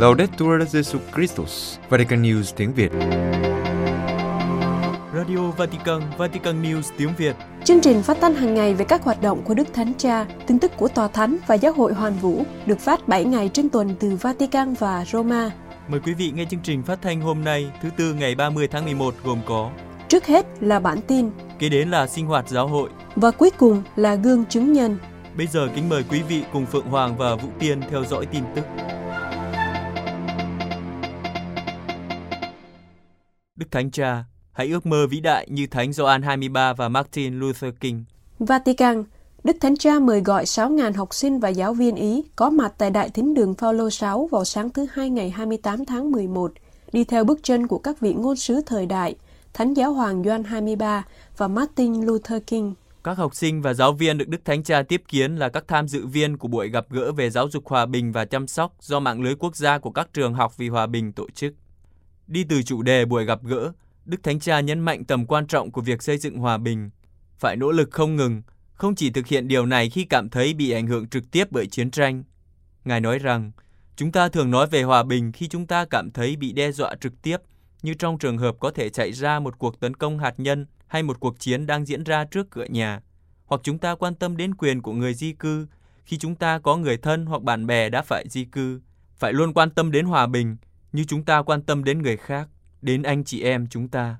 Laudetur Jesu Christus, Vatican News tiếng Việt. Radio Vatican, Vatican News tiếng Việt. Chương trình phát thanh hàng ngày về các hoạt động của Đức Thánh Cha, tin tức của Tòa Thánh và Giáo hội Hoàn Vũ được phát 7 ngày trên tuần từ Vatican và Roma. Mời quý vị nghe chương trình phát thanh hôm nay, thứ tư ngày 30 tháng 11 gồm có Trước hết là bản tin, kế đến là sinh hoạt giáo hội. và cuối cùng là gương chứng nhân. Bây giờ kính mời quý vị cùng Phượng Hoàng và Vũ Tiên theo dõi tin tức. Đức Thánh Cha, hãy ước mơ vĩ đại như Thánh Gioan 23 và Martin Luther King. Vatican, Đức Thánh Cha mời gọi 6.000 học sinh và giáo viên Ý có mặt tại Đại Thính đường Phaolô 6 vào sáng thứ Hai ngày 28 tháng 11, đi theo bước chân của các vị ngôn sứ thời đại, Thánh Giáo Hoàng Gioan 23 và Martin Luther King. Các học sinh và giáo viên được Đức Thánh Cha tiếp kiến là các tham dự viên của buổi gặp gỡ về giáo dục hòa bình và chăm sóc do mạng lưới quốc gia của các trường học vì hòa bình tổ chức. Đi từ chủ đề buổi gặp gỡ, Đức Thánh Cha nhấn mạnh tầm quan trọng của việc xây dựng hòa bình. Phải nỗ lực không ngừng, không chỉ thực hiện điều này khi cảm thấy bị ảnh hưởng trực tiếp bởi chiến tranh. Ngài nói rằng, chúng ta thường nói về hòa bình khi chúng ta cảm thấy bị đe dọa trực tiếp, như trong trường hợp có thể chạy ra một cuộc tấn công hạt nhân hay một cuộc chiến đang diễn ra trước cửa nhà. Hoặc chúng ta quan tâm đến quyền của người di cư khi chúng ta có người thân hoặc bạn bè đã phải di cư. Phải luôn quan tâm đến hòa bình như chúng ta quan tâm đến người khác, đến anh chị em chúng ta.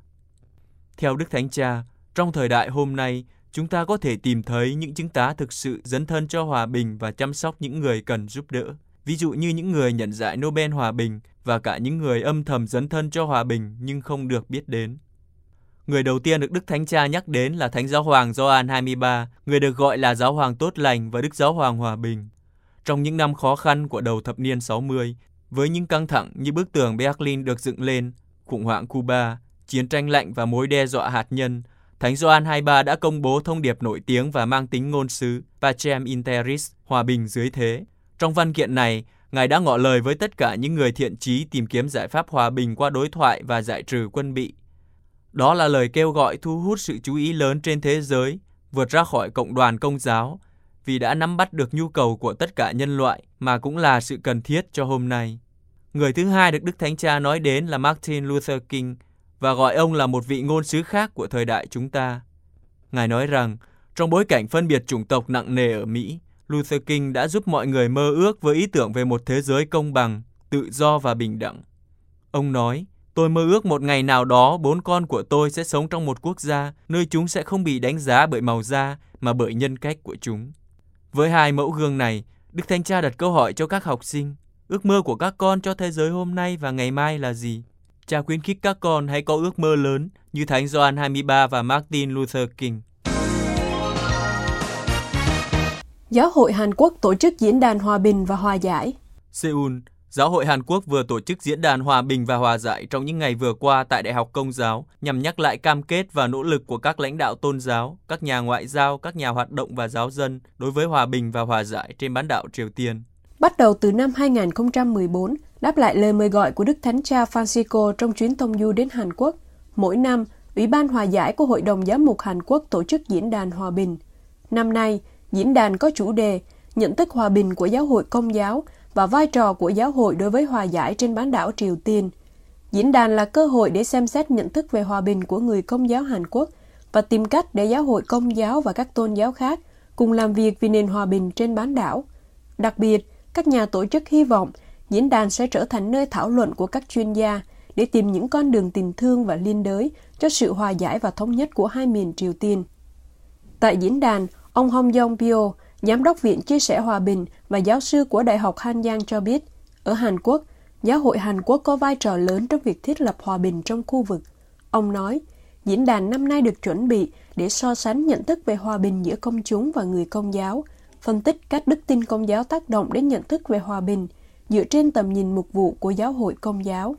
Theo Đức Thánh Cha, trong thời đại hôm nay, chúng ta có thể tìm thấy những chứng tá thực sự dấn thân cho hòa bình và chăm sóc những người cần giúp đỡ. Ví dụ như những người nhận giải Nobel Hòa bình và cả những người âm thầm dấn thân cho hòa bình nhưng không được biết đến. Người đầu tiên được Đức Thánh Cha nhắc đến là Thánh Giáo Hoàng Gioan 23, người được gọi là Giáo Hoàng tốt lành và Đức Giáo Hoàng Hòa bình. Trong những năm khó khăn của đầu thập niên 60, với những căng thẳng như bức tường Berlin được dựng lên, khủng hoảng Cuba, chiến tranh lạnh và mối đe dọa hạt nhân, Thánh Gioan 23 đã công bố thông điệp nổi tiếng và mang tính ngôn sứ Pacem in Terris, hòa bình dưới thế. Trong văn kiện này, Ngài đã ngỏ lời với tất cả những người thiện trí tìm kiếm giải pháp hòa bình qua đối thoại và giải trừ quân bị. Đó là lời kêu gọi thu hút sự chú ý lớn trên thế giới, vượt ra khỏi cộng đoàn công giáo, vì đã nắm bắt được nhu cầu của tất cả nhân loại mà cũng là sự cần thiết cho hôm nay. Người thứ hai được Đức Thánh Cha nói đến là Martin Luther King và gọi ông là một vị ngôn sứ khác của thời đại chúng ta. Ngài nói rằng, trong bối cảnh phân biệt chủng tộc nặng nề ở Mỹ, Luther King đã giúp mọi người mơ ước với ý tưởng về một thế giới công bằng, tự do và bình đẳng. Ông nói, tôi mơ ước một ngày nào đó bốn con của tôi sẽ sống trong một quốc gia nơi chúng sẽ không bị đánh giá bởi màu da mà bởi nhân cách của chúng. Với hai mẫu gương này, Đức Thánh Cha đặt câu hỏi cho các học sinh, ước mơ của các con cho thế giới hôm nay và ngày mai là gì? Cha khuyến khích các con hãy có ước mơ lớn như Thánh Gioan 23 và Martin Luther King. Giáo hội Hàn Quốc tổ chức diễn đàn hòa bình và hòa giải. Seoul, Giáo hội Hàn Quốc vừa tổ chức diễn đàn hòa bình và hòa giải trong những ngày vừa qua tại Đại học Công giáo nhằm nhắc lại cam kết và nỗ lực của các lãnh đạo tôn giáo, các nhà ngoại giao, các nhà hoạt động và giáo dân đối với hòa bình và hòa giải trên bán đảo Triều Tiên. Bắt đầu từ năm 2014, đáp lại lời mời gọi của Đức Thánh Cha Francisco trong chuyến tông du đến Hàn Quốc, mỗi năm, Ủy ban Hòa giải của Hội đồng Giám mục Hàn Quốc tổ chức diễn đàn hòa bình. Năm nay, diễn đàn có chủ đề Nhận thức hòa bình của giáo hội công giáo và vai trò của giáo hội đối với hòa giải trên bán đảo Triều Tiên. Diễn đàn là cơ hội để xem xét nhận thức về hòa bình của người công giáo Hàn Quốc và tìm cách để giáo hội công giáo và các tôn giáo khác cùng làm việc vì nền hòa bình trên bán đảo. Đặc biệt, các nhà tổ chức hy vọng diễn đàn sẽ trở thành nơi thảo luận của các chuyên gia để tìm những con đường tình thương và liên đới cho sự hòa giải và thống nhất của hai miền Triều Tiên. Tại diễn đàn, ông Hong Yong Pyo, Giám đốc Viện Chia sẻ Hòa bình và giáo sư của Đại học Han Giang cho biết, ở Hàn Quốc, giáo hội Hàn Quốc có vai trò lớn trong việc thiết lập hòa bình trong khu vực. Ông nói, diễn đàn năm nay được chuẩn bị để so sánh nhận thức về hòa bình giữa công chúng và người công giáo, phân tích cách đức tin công giáo tác động đến nhận thức về hòa bình dựa trên tầm nhìn mục vụ của giáo hội công giáo.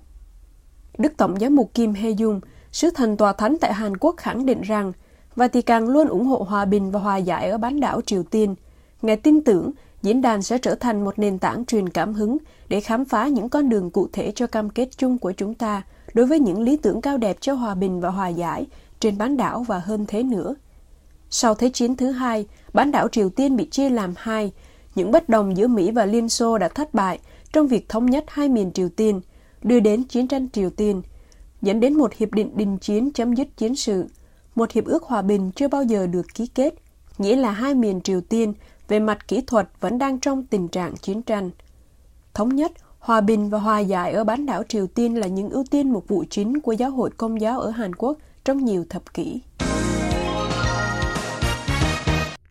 Đức Tổng giám mục Kim Hê Dung, sứ thần tòa thánh tại Hàn Quốc khẳng định rằng Vatican luôn ủng hộ hòa bình và hòa giải ở bán đảo Triều Tiên. Ngài tin tưởng diễn đàn sẽ trở thành một nền tảng truyền cảm hứng để khám phá những con đường cụ thể cho cam kết chung của chúng ta đối với những lý tưởng cao đẹp cho hòa bình và hòa giải trên bán đảo và hơn thế nữa. Sau Thế chiến thứ hai, bán đảo Triều Tiên bị chia làm hai. Những bất đồng giữa Mỹ và Liên Xô đã thất bại trong việc thống nhất hai miền Triều Tiên, đưa đến chiến tranh Triều Tiên, dẫn đến một hiệp định đình chiến chấm dứt chiến sự, một hiệp ước hòa bình chưa bao giờ được ký kết, nghĩa là hai miền Triều Tiên về mặt kỹ thuật vẫn đang trong tình trạng chiến tranh. Thống nhất, hòa bình và hòa giải ở bán đảo Triều Tiên là những ưu tiên một vụ chính của giáo hội công giáo ở Hàn Quốc trong nhiều thập kỷ.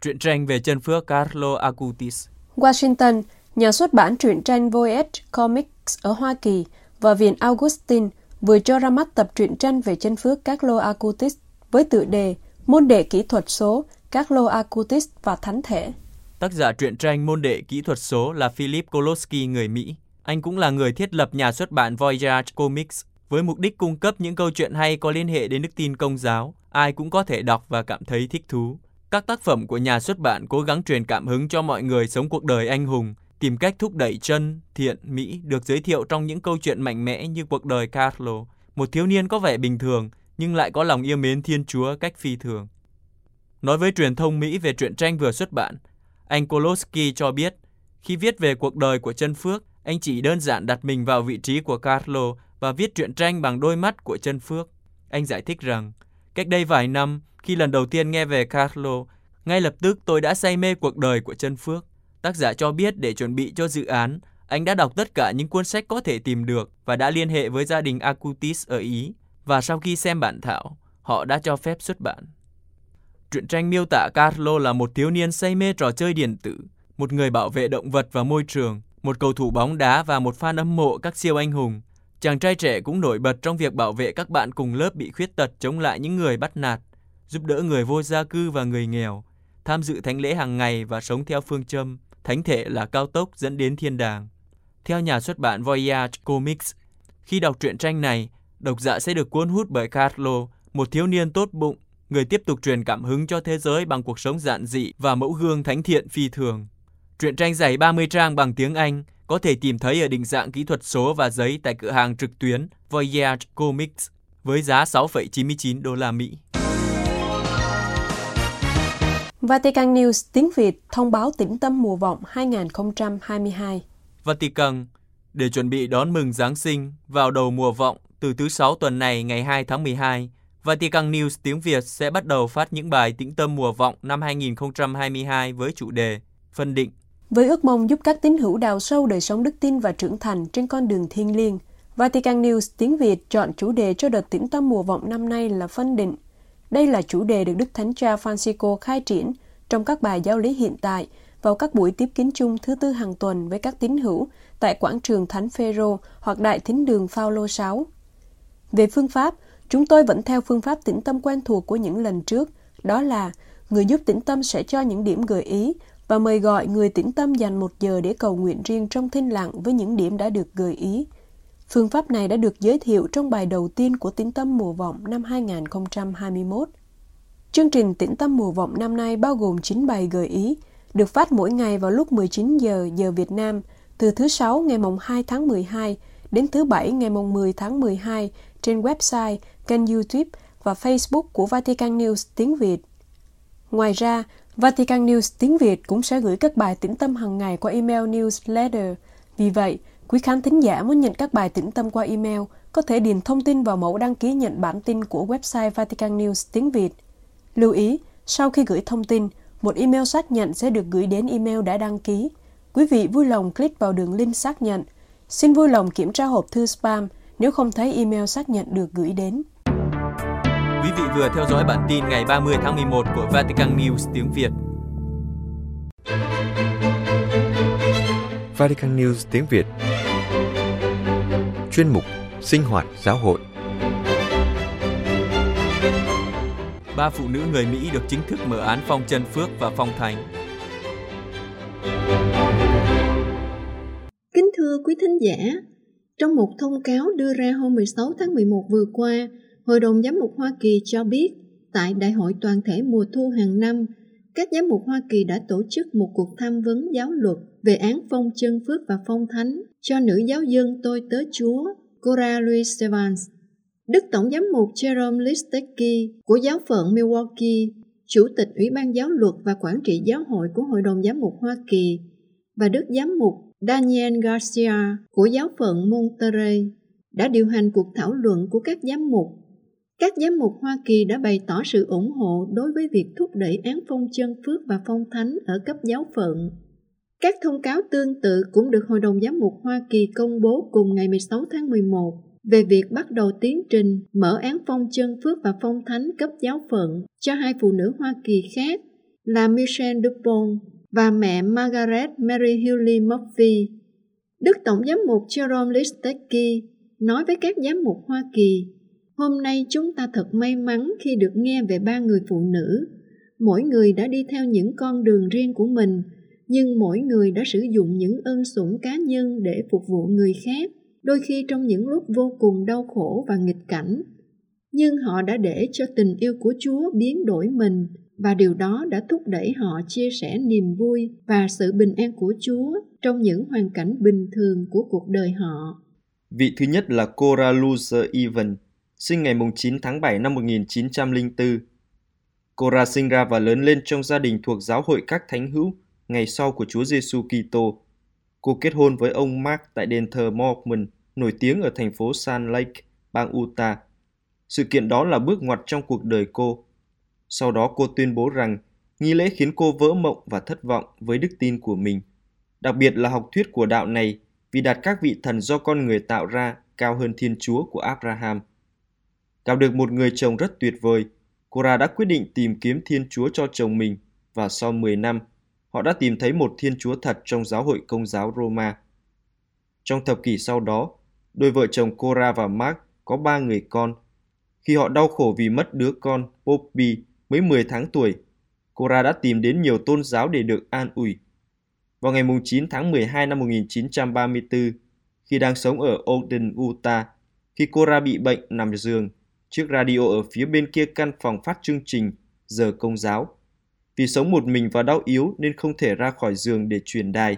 Truyện tranh về chân phước Carlo Acutis Washington, nhà xuất bản truyện tranh Voyage Comics ở Hoa Kỳ và Viện Augustine vừa cho ra mắt tập truyện tranh về chân phước Carlo Acutis với tựa đề Môn đệ kỹ thuật số Carlo Acutis và Thánh thể. Tác giả truyện tranh môn đệ kỹ thuật số là Philip Koloski người Mỹ. Anh cũng là người thiết lập nhà xuất bản Voyage Comics với mục đích cung cấp những câu chuyện hay có liên hệ đến đức tin công giáo, ai cũng có thể đọc và cảm thấy thích thú. Các tác phẩm của nhà xuất bản cố gắng truyền cảm hứng cho mọi người sống cuộc đời anh hùng, tìm cách thúc đẩy chân, thiện, mỹ được giới thiệu trong những câu chuyện mạnh mẽ như cuộc đời Carlo, một thiếu niên có vẻ bình thường nhưng lại có lòng yêu mến Thiên Chúa cách phi thường. Nói với truyền thông Mỹ về truyện tranh vừa xuất bản, anh Koloski cho biết, khi viết về cuộc đời của chân phước, anh chỉ đơn giản đặt mình vào vị trí của Carlo và viết truyện tranh bằng đôi mắt của chân phước. Anh giải thích rằng, cách đây vài năm, khi lần đầu tiên nghe về Carlo, ngay lập tức tôi đã say mê cuộc đời của chân phước. Tác giả cho biết để chuẩn bị cho dự án, anh đã đọc tất cả những cuốn sách có thể tìm được và đã liên hệ với gia đình Acutis ở Ý. Và sau khi xem bản thảo, họ đã cho phép xuất bản. Truyện tranh miêu tả Carlo là một thiếu niên say mê trò chơi điện tử, một người bảo vệ động vật và môi trường, một cầu thủ bóng đá và một fan âm mộ các siêu anh hùng. Chàng trai trẻ cũng nổi bật trong việc bảo vệ các bạn cùng lớp bị khuyết tật chống lại những người bắt nạt, giúp đỡ người vô gia cư và người nghèo, tham dự thánh lễ hàng ngày và sống theo phương châm thánh thể là cao tốc dẫn đến thiên đàng. Theo nhà xuất bản Voyage Comics, khi đọc truyện tranh này, độc giả sẽ được cuốn hút bởi Carlo, một thiếu niên tốt bụng, người tiếp tục truyền cảm hứng cho thế giới bằng cuộc sống giản dị và mẫu gương thánh thiện phi thường. Truyện tranh dày 30 trang bằng tiếng Anh có thể tìm thấy ở định dạng kỹ thuật số và giấy tại cửa hàng trực tuyến Voyage Comics với giá 6,99 đô la Mỹ. Vatican News tiếng Việt thông báo tĩnh tâm mùa vọng 2022. Vatican, để chuẩn bị đón mừng Giáng sinh vào đầu mùa vọng từ thứ Sáu tuần này ngày 2 tháng 12, Vatican News tiếng Việt sẽ bắt đầu phát những bài tĩnh tâm mùa vọng năm 2022 với chủ đề Phân định. Với ước mong giúp các tín hữu đào sâu đời sống đức tin và trưởng thành trên con đường thiêng liêng, Vatican News tiếng Việt chọn chủ đề cho đợt tĩnh tâm mùa vọng năm nay là phân định. Đây là chủ đề được Đức Thánh Cha Francisco khai triển trong các bài giáo lý hiện tại vào các buổi tiếp kiến chung thứ tư hàng tuần với các tín hữu tại quảng trường Thánh Phêrô hoặc Đại Thính đường Phaolô 6. Về phương pháp, chúng tôi vẫn theo phương pháp tĩnh tâm quen thuộc của những lần trước, đó là người giúp tĩnh tâm sẽ cho những điểm gợi ý và mời gọi người tĩnh tâm dành một giờ để cầu nguyện riêng trong thinh lặng với những điểm đã được gợi ý. Phương pháp này đã được giới thiệu trong bài đầu tiên của tĩnh tâm mùa vọng năm 2021. Chương trình tĩnh tâm mùa vọng năm nay bao gồm 9 bài gợi ý, được phát mỗi ngày vào lúc 19 giờ giờ Việt Nam, từ thứ Sáu ngày mùng 2 tháng 12 đến thứ Bảy ngày mùng 10 tháng 12 trên website, kênh YouTube và Facebook của Vatican News tiếng Việt. Ngoài ra, Vatican News tiếng Việt cũng sẽ gửi các bài tĩnh tâm hàng ngày qua email newsletter. Vì vậy, quý khán thính giả muốn nhận các bài tĩnh tâm qua email có thể điền thông tin vào mẫu đăng ký nhận bản tin của website Vatican News tiếng Việt. Lưu ý, sau khi gửi thông tin, một email xác nhận sẽ được gửi đến email đã đăng ký. Quý vị vui lòng click vào đường link xác nhận. Xin vui lòng kiểm tra hộp thư spam nếu không thấy email xác nhận được gửi đến. Quý vị vừa theo dõi bản tin ngày 30 tháng 11 của Vatican News tiếng Việt. Vatican News tiếng Việt Chuyên mục Sinh hoạt giáo hội Ba phụ nữ người Mỹ được chính thức mở án phong chân phước và phong thánh. Kính thưa quý thính giả, trong một thông cáo đưa ra hôm 16 tháng 11 vừa qua, Hội đồng Giám mục Hoa Kỳ cho biết tại Đại hội toàn thể mùa thu hàng năm, các giám mục Hoa Kỳ đã tổ chức một cuộc tham vấn giáo luật về án phong chân phước và phong thánh cho nữ giáo dân tôi tớ Chúa Cora Louise Evans. Đức Tổng giám mục Jerome Listecki của giáo phận Milwaukee, Chủ tịch Ủy ban Giáo luật và Quản trị Giáo hội của Hội đồng Giám mục Hoa Kỳ và Đức Giám mục Daniel Garcia của giáo phận Monterrey đã điều hành cuộc thảo luận của các giám mục. Các giám mục Hoa Kỳ đã bày tỏ sự ủng hộ đối với việc thúc đẩy án phong chân phước và phong thánh ở cấp giáo phận. Các thông cáo tương tự cũng được Hội đồng Giám mục Hoa Kỳ công bố cùng ngày 16 tháng 11 về việc bắt đầu tiến trình mở án phong chân phước và phong thánh cấp giáo phận cho hai phụ nữ Hoa Kỳ khác là Michelle Dupont và mẹ Margaret Mary Hewley Murphy. Đức Tổng giám mục Jerome Listecki nói với các giám mục Hoa Kỳ, hôm nay chúng ta thật may mắn khi được nghe về ba người phụ nữ. Mỗi người đã đi theo những con đường riêng của mình, nhưng mỗi người đã sử dụng những ân sủng cá nhân để phục vụ người khác, đôi khi trong những lúc vô cùng đau khổ và nghịch cảnh. Nhưng họ đã để cho tình yêu của Chúa biến đổi mình và điều đó đã thúc đẩy họ chia sẻ niềm vui và sự bình an của Chúa trong những hoàn cảnh bình thường của cuộc đời họ. Vị thứ nhất là Cora Luzer Even, sinh ngày 9 tháng 7 năm 1904. Cora sinh ra và lớn lên trong gia đình thuộc giáo hội các thánh hữu ngày sau của Chúa Giêsu Kitô. Cô kết hôn với ông Mark tại đền thờ Mormon, nổi tiếng ở thành phố Salt Lake, bang Utah. Sự kiện đó là bước ngoặt trong cuộc đời cô. Sau đó cô tuyên bố rằng nghi lễ khiến cô vỡ mộng và thất vọng với đức tin của mình. Đặc biệt là học thuyết của đạo này vì đặt các vị thần do con người tạo ra cao hơn Thiên Chúa của Abraham. Gặp được một người chồng rất tuyệt vời, Cora đã quyết định tìm kiếm Thiên Chúa cho chồng mình và sau 10 năm, họ đã tìm thấy một Thiên Chúa thật trong giáo hội công giáo Roma. Trong thập kỷ sau đó, đôi vợ chồng Cora và Mark có ba người con. Khi họ đau khổ vì mất đứa con Poppy mới 10 tháng tuổi, Cora đã tìm đến nhiều tôn giáo để được an ủi. Vào ngày 9 tháng 12 năm 1934, khi đang sống ở Ogden, Utah, khi Cora bị bệnh nằm giường, chiếc radio ở phía bên kia căn phòng phát chương trình giờ công giáo. Vì sống một mình và đau yếu nên không thể ra khỏi giường để truyền đài.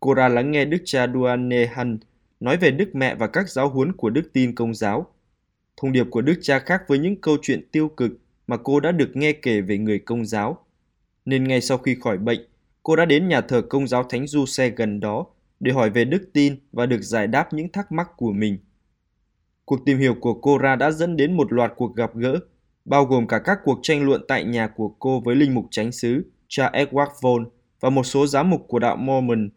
Cora lắng nghe Đức cha Duane Hunt nói về Đức Mẹ và các giáo huấn của đức tin công giáo. Thông điệp của Đức cha khác với những câu chuyện tiêu cực mà cô đã được nghe kể về người công giáo. Nên ngay sau khi khỏi bệnh, cô đã đến nhà thờ công giáo Thánh Du Xe gần đó để hỏi về đức tin và được giải đáp những thắc mắc của mình. Cuộc tìm hiểu của cô ra đã dẫn đến một loạt cuộc gặp gỡ, bao gồm cả các cuộc tranh luận tại nhà của cô với linh mục chánh xứ, cha Edward Vaughan và một số giám mục của đạo Mormon.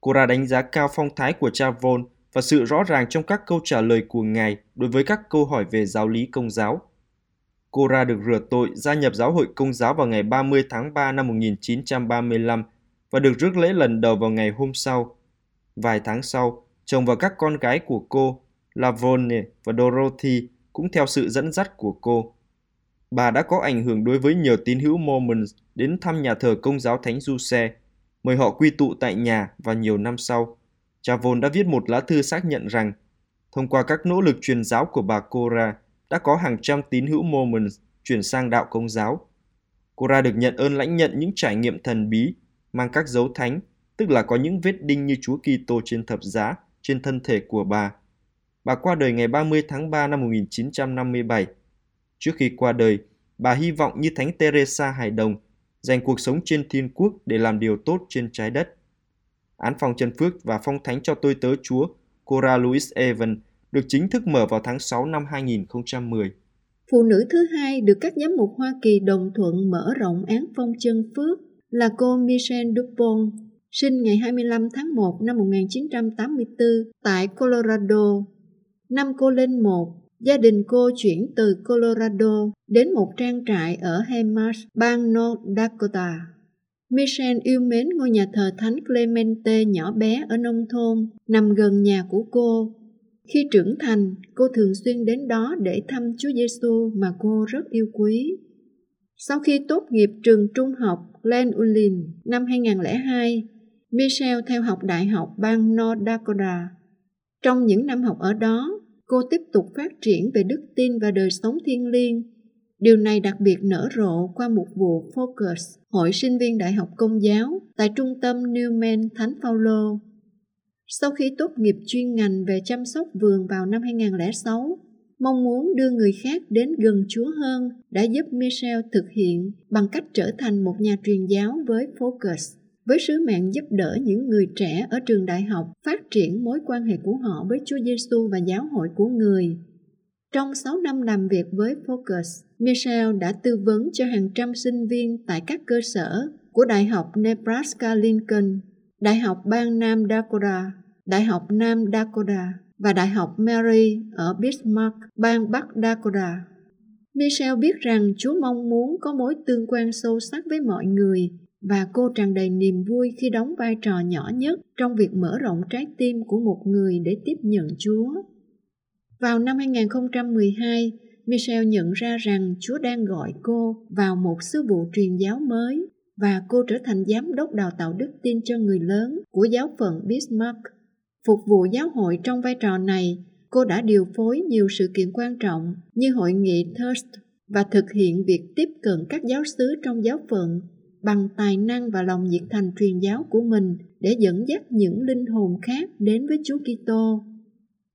Cô ra đánh giá cao phong thái của cha Vaughan và sự rõ ràng trong các câu trả lời của ngài đối với các câu hỏi về giáo lý công giáo. Cô ra được rửa tội gia nhập giáo hội công giáo vào ngày 30 tháng 3 năm 1935 và được rước lễ lần đầu vào ngày hôm sau. Vài tháng sau, chồng và các con gái của cô, Lavone và Dorothy cũng theo sự dẫn dắt của cô. Bà đã có ảnh hưởng đối với nhiều tín hữu Mormons đến thăm nhà thờ công giáo Thánh Du Xe, mời họ quy tụ tại nhà và nhiều năm sau. Chavon đã viết một lá thư xác nhận rằng, thông qua các nỗ lực truyền giáo của bà Cora, đã có hàng trăm tín hữu Mormon chuyển sang đạo công giáo. Cora được nhận ơn lãnh nhận những trải nghiệm thần bí, mang các dấu thánh, tức là có những vết đinh như Chúa Kitô trên thập giá trên thân thể của bà. Bà qua đời ngày 30 tháng 3 năm 1957. Trước khi qua đời, bà hy vọng như Thánh Teresa Hải Đồng dành cuộc sống trên thiên quốc để làm điều tốt trên trái đất. Án phòng chân phước và phong thánh cho tôi tớ Chúa, Cora Louise Evan, được chính thức mở vào tháng 6 năm 2010. Phụ nữ thứ hai được các giám mục Hoa Kỳ đồng thuận mở rộng án phong chân phước là cô Michelle Dupont, sinh ngày 25 tháng 1 năm 1984 tại Colorado. Năm cô lên một, gia đình cô chuyển từ Colorado đến một trang trại ở Hammers, bang North Dakota. Michelle yêu mến ngôi nhà thờ Thánh Clemente nhỏ bé ở nông thôn, nằm gần nhà của cô khi trưởng thành, cô thường xuyên đến đó để thăm Chúa Giêsu mà cô rất yêu quý. Sau khi tốt nghiệp trường trung học Glen Ullin năm 2002, Michelle theo học đại học bang North Dakota. Trong những năm học ở đó, cô tiếp tục phát triển về đức tin và đời sống thiêng liêng. Điều này đặc biệt nở rộ qua một vụ Focus, Hội sinh viên Đại học Công giáo tại trung tâm Newman Thánh Phaolô sau khi tốt nghiệp chuyên ngành về chăm sóc vườn vào năm 2006, mong muốn đưa người khác đến gần Chúa hơn đã giúp Michelle thực hiện bằng cách trở thành một nhà truyền giáo với Focus. với sứ mạng giúp đỡ những người trẻ ở trường đại học phát triển mối quan hệ của họ với Chúa Giêsu và giáo hội của người. Trong 6 năm làm việc với Focus, Michelle đã tư vấn cho hàng trăm sinh viên tại các cơ sở của Đại học Nebraska Lincoln, Đại học bang Nam Dakota, Đại học Nam Dakota và Đại học Mary ở Bismarck, bang Bắc Dakota. Michelle biết rằng Chúa mong muốn có mối tương quan sâu sắc với mọi người và cô tràn đầy niềm vui khi đóng vai trò nhỏ nhất trong việc mở rộng trái tim của một người để tiếp nhận Chúa. Vào năm 2012, Michelle nhận ra rằng Chúa đang gọi cô vào một sứ vụ truyền giáo mới và cô trở thành giám đốc đào tạo đức tin cho người lớn của giáo phận Bismarck. Phục vụ giáo hội trong vai trò này, cô đã điều phối nhiều sự kiện quan trọng như hội nghị Thirst và thực hiện việc tiếp cận các giáo sứ trong giáo phận bằng tài năng và lòng nhiệt thành truyền giáo của mình để dẫn dắt những linh hồn khác đến với Chúa Kitô.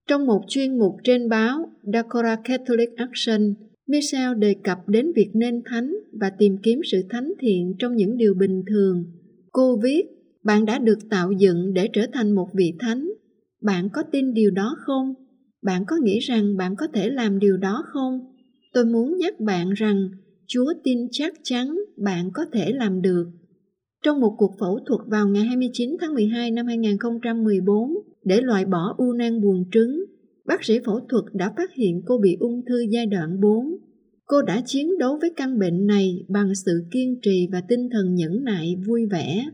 Trong một chuyên mục trên báo Dakota Catholic Action, Michelle đề cập đến việc nên thánh và tìm kiếm sự thánh thiện trong những điều bình thường. Cô viết, bạn đã được tạo dựng để trở thành một vị thánh. Bạn có tin điều đó không? Bạn có nghĩ rằng bạn có thể làm điều đó không? Tôi muốn nhắc bạn rằng Chúa tin chắc chắn bạn có thể làm được. Trong một cuộc phẫu thuật vào ngày 29 tháng 12 năm 2014 để loại bỏ u nang buồng trứng, bác sĩ phẫu thuật đã phát hiện cô bị ung thư giai đoạn 4. Cô đã chiến đấu với căn bệnh này bằng sự kiên trì và tinh thần nhẫn nại vui vẻ.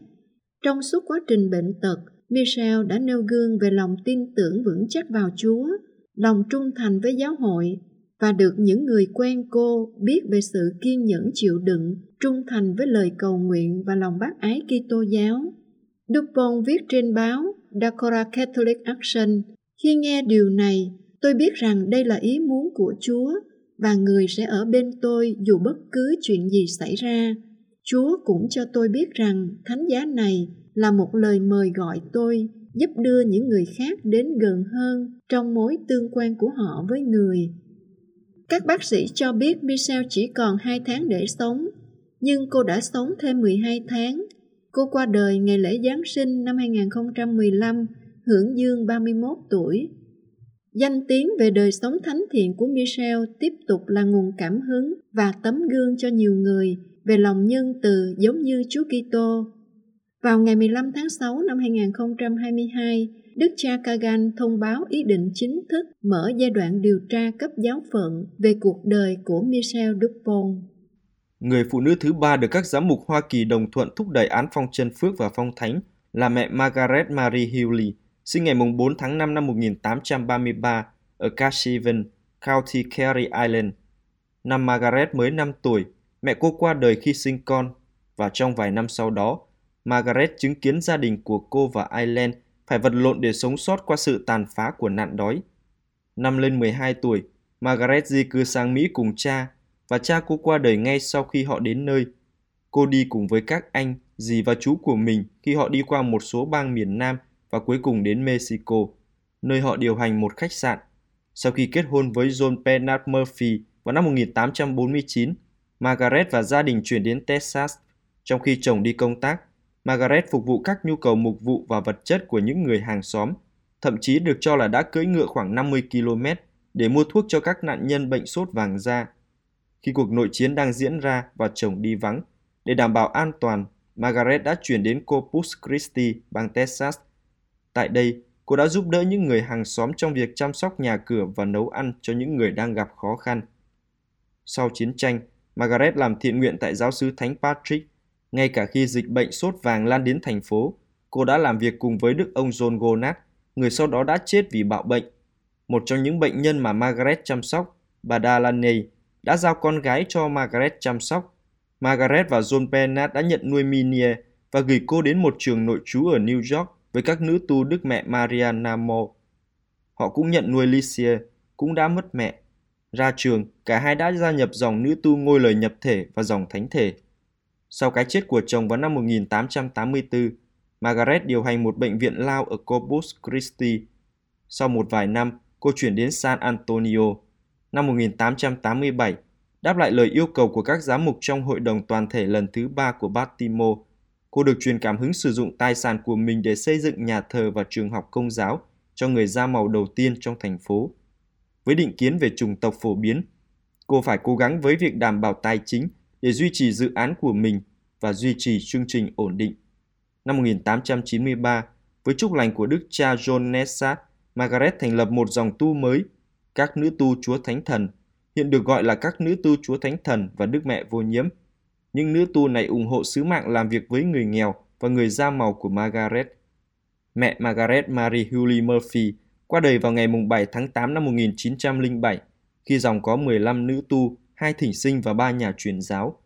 Trong suốt quá trình bệnh tật, Michelle đã nêu gương về lòng tin tưởng vững chắc vào Chúa, lòng trung thành với giáo hội và được những người quen cô biết về sự kiên nhẫn chịu đựng, trung thành với lời cầu nguyện và lòng bác ái Kitô giáo. Dupont viết trên báo Dakota Catholic Action, khi nghe điều này, tôi biết rằng đây là ý muốn của Chúa và người sẽ ở bên tôi dù bất cứ chuyện gì xảy ra. Chúa cũng cho tôi biết rằng thánh giá này là một lời mời gọi tôi giúp đưa những người khác đến gần hơn trong mối tương quan của họ với người các bác sĩ cho biết Michelle chỉ còn 2 tháng để sống, nhưng cô đã sống thêm 12 tháng. Cô qua đời ngày lễ Giáng sinh năm 2015, hưởng dương 31 tuổi. Danh tiếng về đời sống thánh thiện của Michelle tiếp tục là nguồn cảm hứng và tấm gương cho nhiều người về lòng nhân từ giống như Chúa Kitô. Vào ngày 15 tháng 6 năm 2022, Đức cha Kagan thông báo ý định chính thức mở giai đoạn điều tra cấp giáo phận về cuộc đời của michel Dupont. Người phụ nữ thứ ba được các giám mục Hoa Kỳ đồng thuận thúc đẩy án phong chân phước và phong thánh là mẹ Margaret Marie Hewley, sinh ngày 4 tháng 5 năm 1833 ở Cashivan, County Kerry Island. Năm Margaret mới 5 tuổi, mẹ cô qua đời khi sinh con và trong vài năm sau đó, Margaret chứng kiến gia đình của cô và Ireland phải vật lộn để sống sót qua sự tàn phá của nạn đói. Năm lên 12 tuổi, Margaret di cư sang Mỹ cùng cha và cha cô qua đời ngay sau khi họ đến nơi. Cô đi cùng với các anh, dì và chú của mình khi họ đi qua một số bang miền Nam và cuối cùng đến Mexico, nơi họ điều hành một khách sạn. Sau khi kết hôn với John Bernard Murphy vào năm 1849, Margaret và gia đình chuyển đến Texas. Trong khi chồng đi công tác, Margaret phục vụ các nhu cầu mục vụ và vật chất của những người hàng xóm, thậm chí được cho là đã cưỡi ngựa khoảng 50 km để mua thuốc cho các nạn nhân bệnh sốt vàng da. Khi cuộc nội chiến đang diễn ra và chồng đi vắng, để đảm bảo an toàn, Margaret đã chuyển đến Corpus Christi, bang Texas. Tại đây, cô đã giúp đỡ những người hàng xóm trong việc chăm sóc nhà cửa và nấu ăn cho những người đang gặp khó khăn. Sau chiến tranh, Margaret làm thiện nguyện tại giáo sứ Thánh Patrick ngay cả khi dịch bệnh sốt vàng lan đến thành phố, cô đã làm việc cùng với đức ông John Gonat, người sau đó đã chết vì bạo bệnh. Một trong những bệnh nhân mà Margaret chăm sóc, bà Dalaney, đã giao con gái cho Margaret chăm sóc. Margaret và John Bernard đã nhận nuôi Minie và gửi cô đến một trường nội trú ở New York với các nữ tu Đức Mẹ Maria Namo. Họ cũng nhận nuôi Licia, cũng đã mất mẹ. Ra trường, cả hai đã gia nhập dòng nữ tu ngôi lời nhập thể và dòng thánh thể. Sau cái chết của chồng vào năm 1884, Margaret điều hành một bệnh viện lao ở Corpus Christi. Sau một vài năm, cô chuyển đến San Antonio. Năm 1887, đáp lại lời yêu cầu của các giám mục trong hội đồng toàn thể lần thứ ba của Baltimore, Cô được truyền cảm hứng sử dụng tài sản của mình để xây dựng nhà thờ và trường học công giáo cho người da màu đầu tiên trong thành phố. Với định kiến về chủng tộc phổ biến, cô phải cố gắng với việc đảm bảo tài chính để duy trì dự án của mình và duy trì chương trình ổn định. Năm 1893, với chúc lành của đức cha John Nessat, Margaret thành lập một dòng tu mới, các nữ tu Chúa Thánh Thần, hiện được gọi là các nữ tu Chúa Thánh Thần và Đức Mẹ Vô Nhiễm. Những nữ tu này ủng hộ sứ mạng làm việc với người nghèo và người da màu của Margaret. Mẹ Margaret Mary Hewley Murphy qua đời vào ngày 7 tháng 8 năm 1907 khi dòng có 15 nữ tu, hai thỉnh sinh và ba nhà truyền giáo.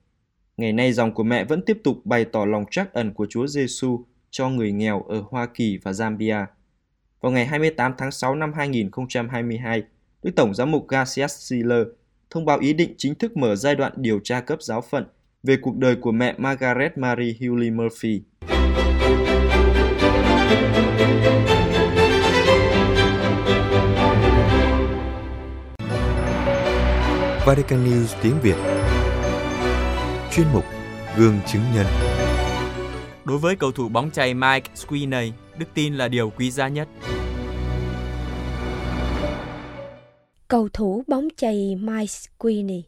Ngày nay dòng của mẹ vẫn tiếp tục bày tỏ lòng trắc ẩn của Chúa Giêsu cho người nghèo ở Hoa Kỳ và Zambia. Vào ngày 28 tháng 6 năm 2022, Đức Tổng giám mục Garcia Siller thông báo ý định chính thức mở giai đoạn điều tra cấp giáo phận về cuộc đời của mẹ Margaret Mary Hewley Murphy. Vatican News tiếng Việt Chuyên mục Gương chứng nhân Đối với cầu thủ bóng chày Mike Sweeney, đức tin là điều quý giá nhất. Cầu thủ bóng chày Mike Sweeney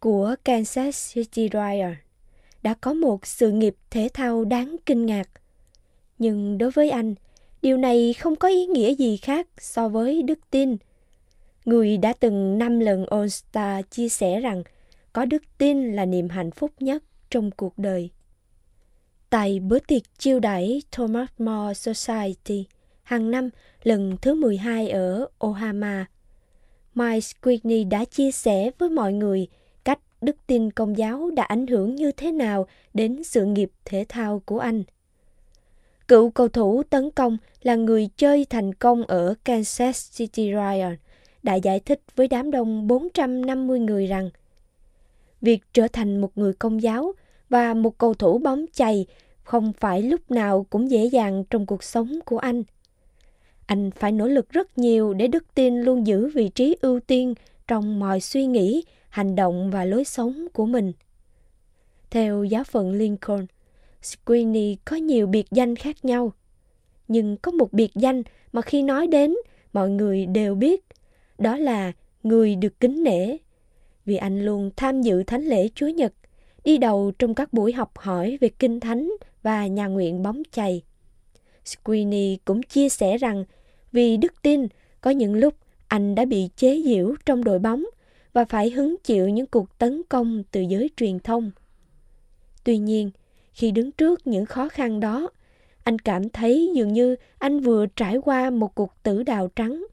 của Kansas City Royals đã có một sự nghiệp thể thao đáng kinh ngạc. Nhưng đối với anh, điều này không có ý nghĩa gì khác so với đức tin. Người đã từng năm lần All-Star chia sẻ rằng có đức tin là niềm hạnh phúc nhất trong cuộc đời. Tại bữa tiệc chiêu đãi Thomas More Society hàng năm lần thứ 12 ở Ohama, Mike Squigney đã chia sẻ với mọi người cách đức tin công giáo đã ảnh hưởng như thế nào đến sự nghiệp thể thao của anh. Cựu cầu thủ tấn công là người chơi thành công ở Kansas City Royals đã giải thích với đám đông 450 người rằng việc trở thành một người công giáo và một cầu thủ bóng chày không phải lúc nào cũng dễ dàng trong cuộc sống của anh. Anh phải nỗ lực rất nhiều để đức tin luôn giữ vị trí ưu tiên trong mọi suy nghĩ, hành động và lối sống của mình. Theo giáo phận Lincoln, Sweeney có nhiều biệt danh khác nhau. Nhưng có một biệt danh mà khi nói đến, mọi người đều biết. Đó là người được kính nể. Vì anh luôn tham dự thánh lễ Chúa Nhật, đi đầu trong các buổi học hỏi về kinh thánh và nhà nguyện bóng chày. Sweeney cũng chia sẻ rằng vì đức tin, có những lúc anh đã bị chế giễu trong đội bóng và phải hứng chịu những cuộc tấn công từ giới truyền thông. Tuy nhiên, khi đứng trước những khó khăn đó, anh cảm thấy dường như anh vừa trải qua một cuộc tử đạo trắng.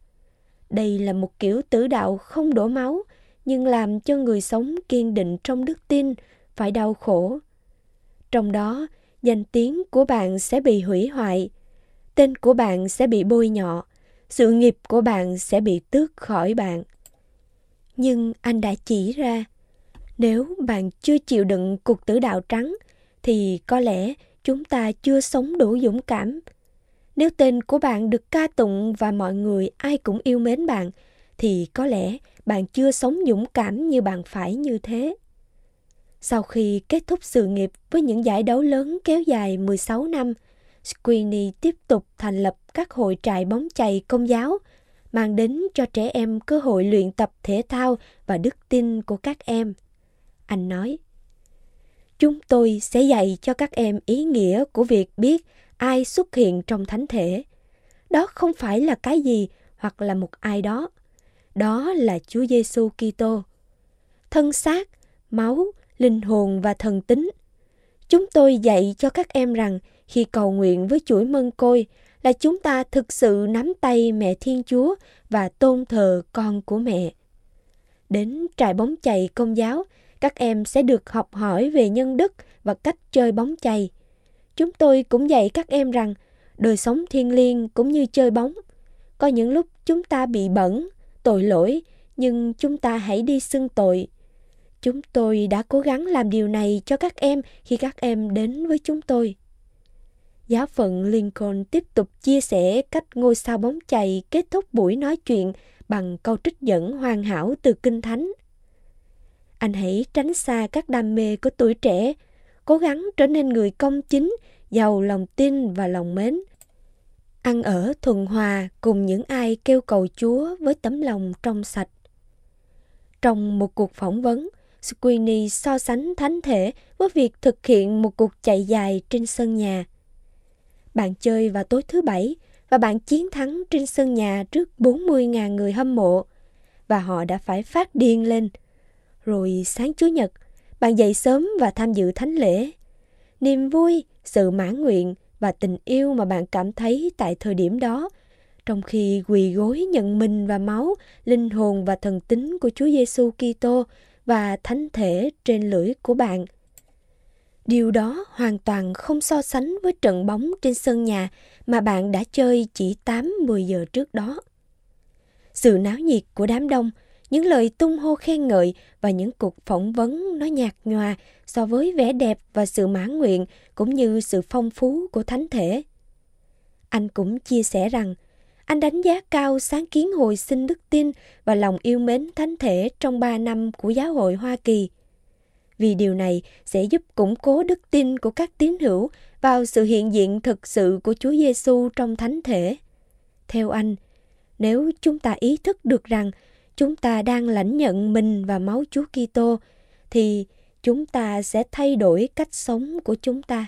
Đây là một kiểu tử đạo không đổ máu, nhưng làm cho người sống kiên định trong đức tin phải đau khổ. Trong đó, danh tiếng của bạn sẽ bị hủy hoại, tên của bạn sẽ bị bôi nhọ, sự nghiệp của bạn sẽ bị tước khỏi bạn. Nhưng anh đã chỉ ra, nếu bạn chưa chịu đựng cuộc tử đạo trắng, thì có lẽ chúng ta chưa sống đủ dũng cảm. Nếu tên của bạn được ca tụng và mọi người ai cũng yêu mến bạn, thì có lẽ bạn chưa sống dũng cảm như bạn phải như thế. Sau khi kết thúc sự nghiệp với những giải đấu lớn kéo dài 16 năm, Sweeney tiếp tục thành lập các hội trại bóng chày công giáo, mang đến cho trẻ em cơ hội luyện tập thể thao và đức tin của các em. Anh nói, Chúng tôi sẽ dạy cho các em ý nghĩa của việc biết ai xuất hiện trong thánh thể. Đó không phải là cái gì hoặc là một ai đó. Đó là Chúa Giêsu Kitô. Thân xác, máu, linh hồn và thần tính. Chúng tôi dạy cho các em rằng khi cầu nguyện với chuỗi mân côi là chúng ta thực sự nắm tay mẹ Thiên Chúa và tôn thờ con của mẹ. Đến trại bóng chày công giáo, các em sẽ được học hỏi về nhân đức và cách chơi bóng chày. Chúng tôi cũng dạy các em rằng đời sống thiêng liêng cũng như chơi bóng. Có những lúc chúng ta bị bẩn, tội lỗi, nhưng chúng ta hãy đi xưng tội. Chúng tôi đã cố gắng làm điều này cho các em khi các em đến với chúng tôi. Giáo phận Lincoln tiếp tục chia sẻ cách ngôi sao bóng chày kết thúc buổi nói chuyện bằng câu trích dẫn hoàn hảo từ Kinh Thánh. Anh hãy tránh xa các đam mê của tuổi trẻ, cố gắng trở nên người công chính, giàu lòng tin và lòng mến. Ăn ở thuần hòa cùng những ai kêu cầu Chúa với tấm lòng trong sạch. Trong một cuộc phỏng vấn, Sweeney so sánh thánh thể với việc thực hiện một cuộc chạy dài trên sân nhà. Bạn chơi vào tối thứ bảy và bạn chiến thắng trên sân nhà trước 40.000 người hâm mộ và họ đã phải phát điên lên. Rồi sáng Chủ nhật, bạn dậy sớm và tham dự thánh lễ. Niềm vui, sự mãn nguyện và tình yêu mà bạn cảm thấy tại thời điểm đó trong khi quỳ gối nhận mình và máu, linh hồn và thần tính của Chúa Giêsu Kitô và thánh thể trên lưỡi của bạn. Điều đó hoàn toàn không so sánh với trận bóng trên sân nhà mà bạn đã chơi chỉ 8-10 giờ trước đó. Sự náo nhiệt của đám đông, những lời tung hô khen ngợi và những cuộc phỏng vấn nó nhạt nhòa so với vẻ đẹp và sự mãn nguyện cũng như sự phong phú của thánh thể. Anh cũng chia sẻ rằng anh đánh giá cao sáng kiến hồi sinh đức tin và lòng yêu mến thánh thể trong 3 năm của giáo hội Hoa Kỳ. Vì điều này sẽ giúp củng cố đức tin của các tín hữu vào sự hiện diện thực sự của Chúa Giêsu trong thánh thể. Theo anh, nếu chúng ta ý thức được rằng chúng ta đang lãnh nhận mình và máu Chúa Kitô, thì chúng ta sẽ thay đổi cách sống của chúng ta.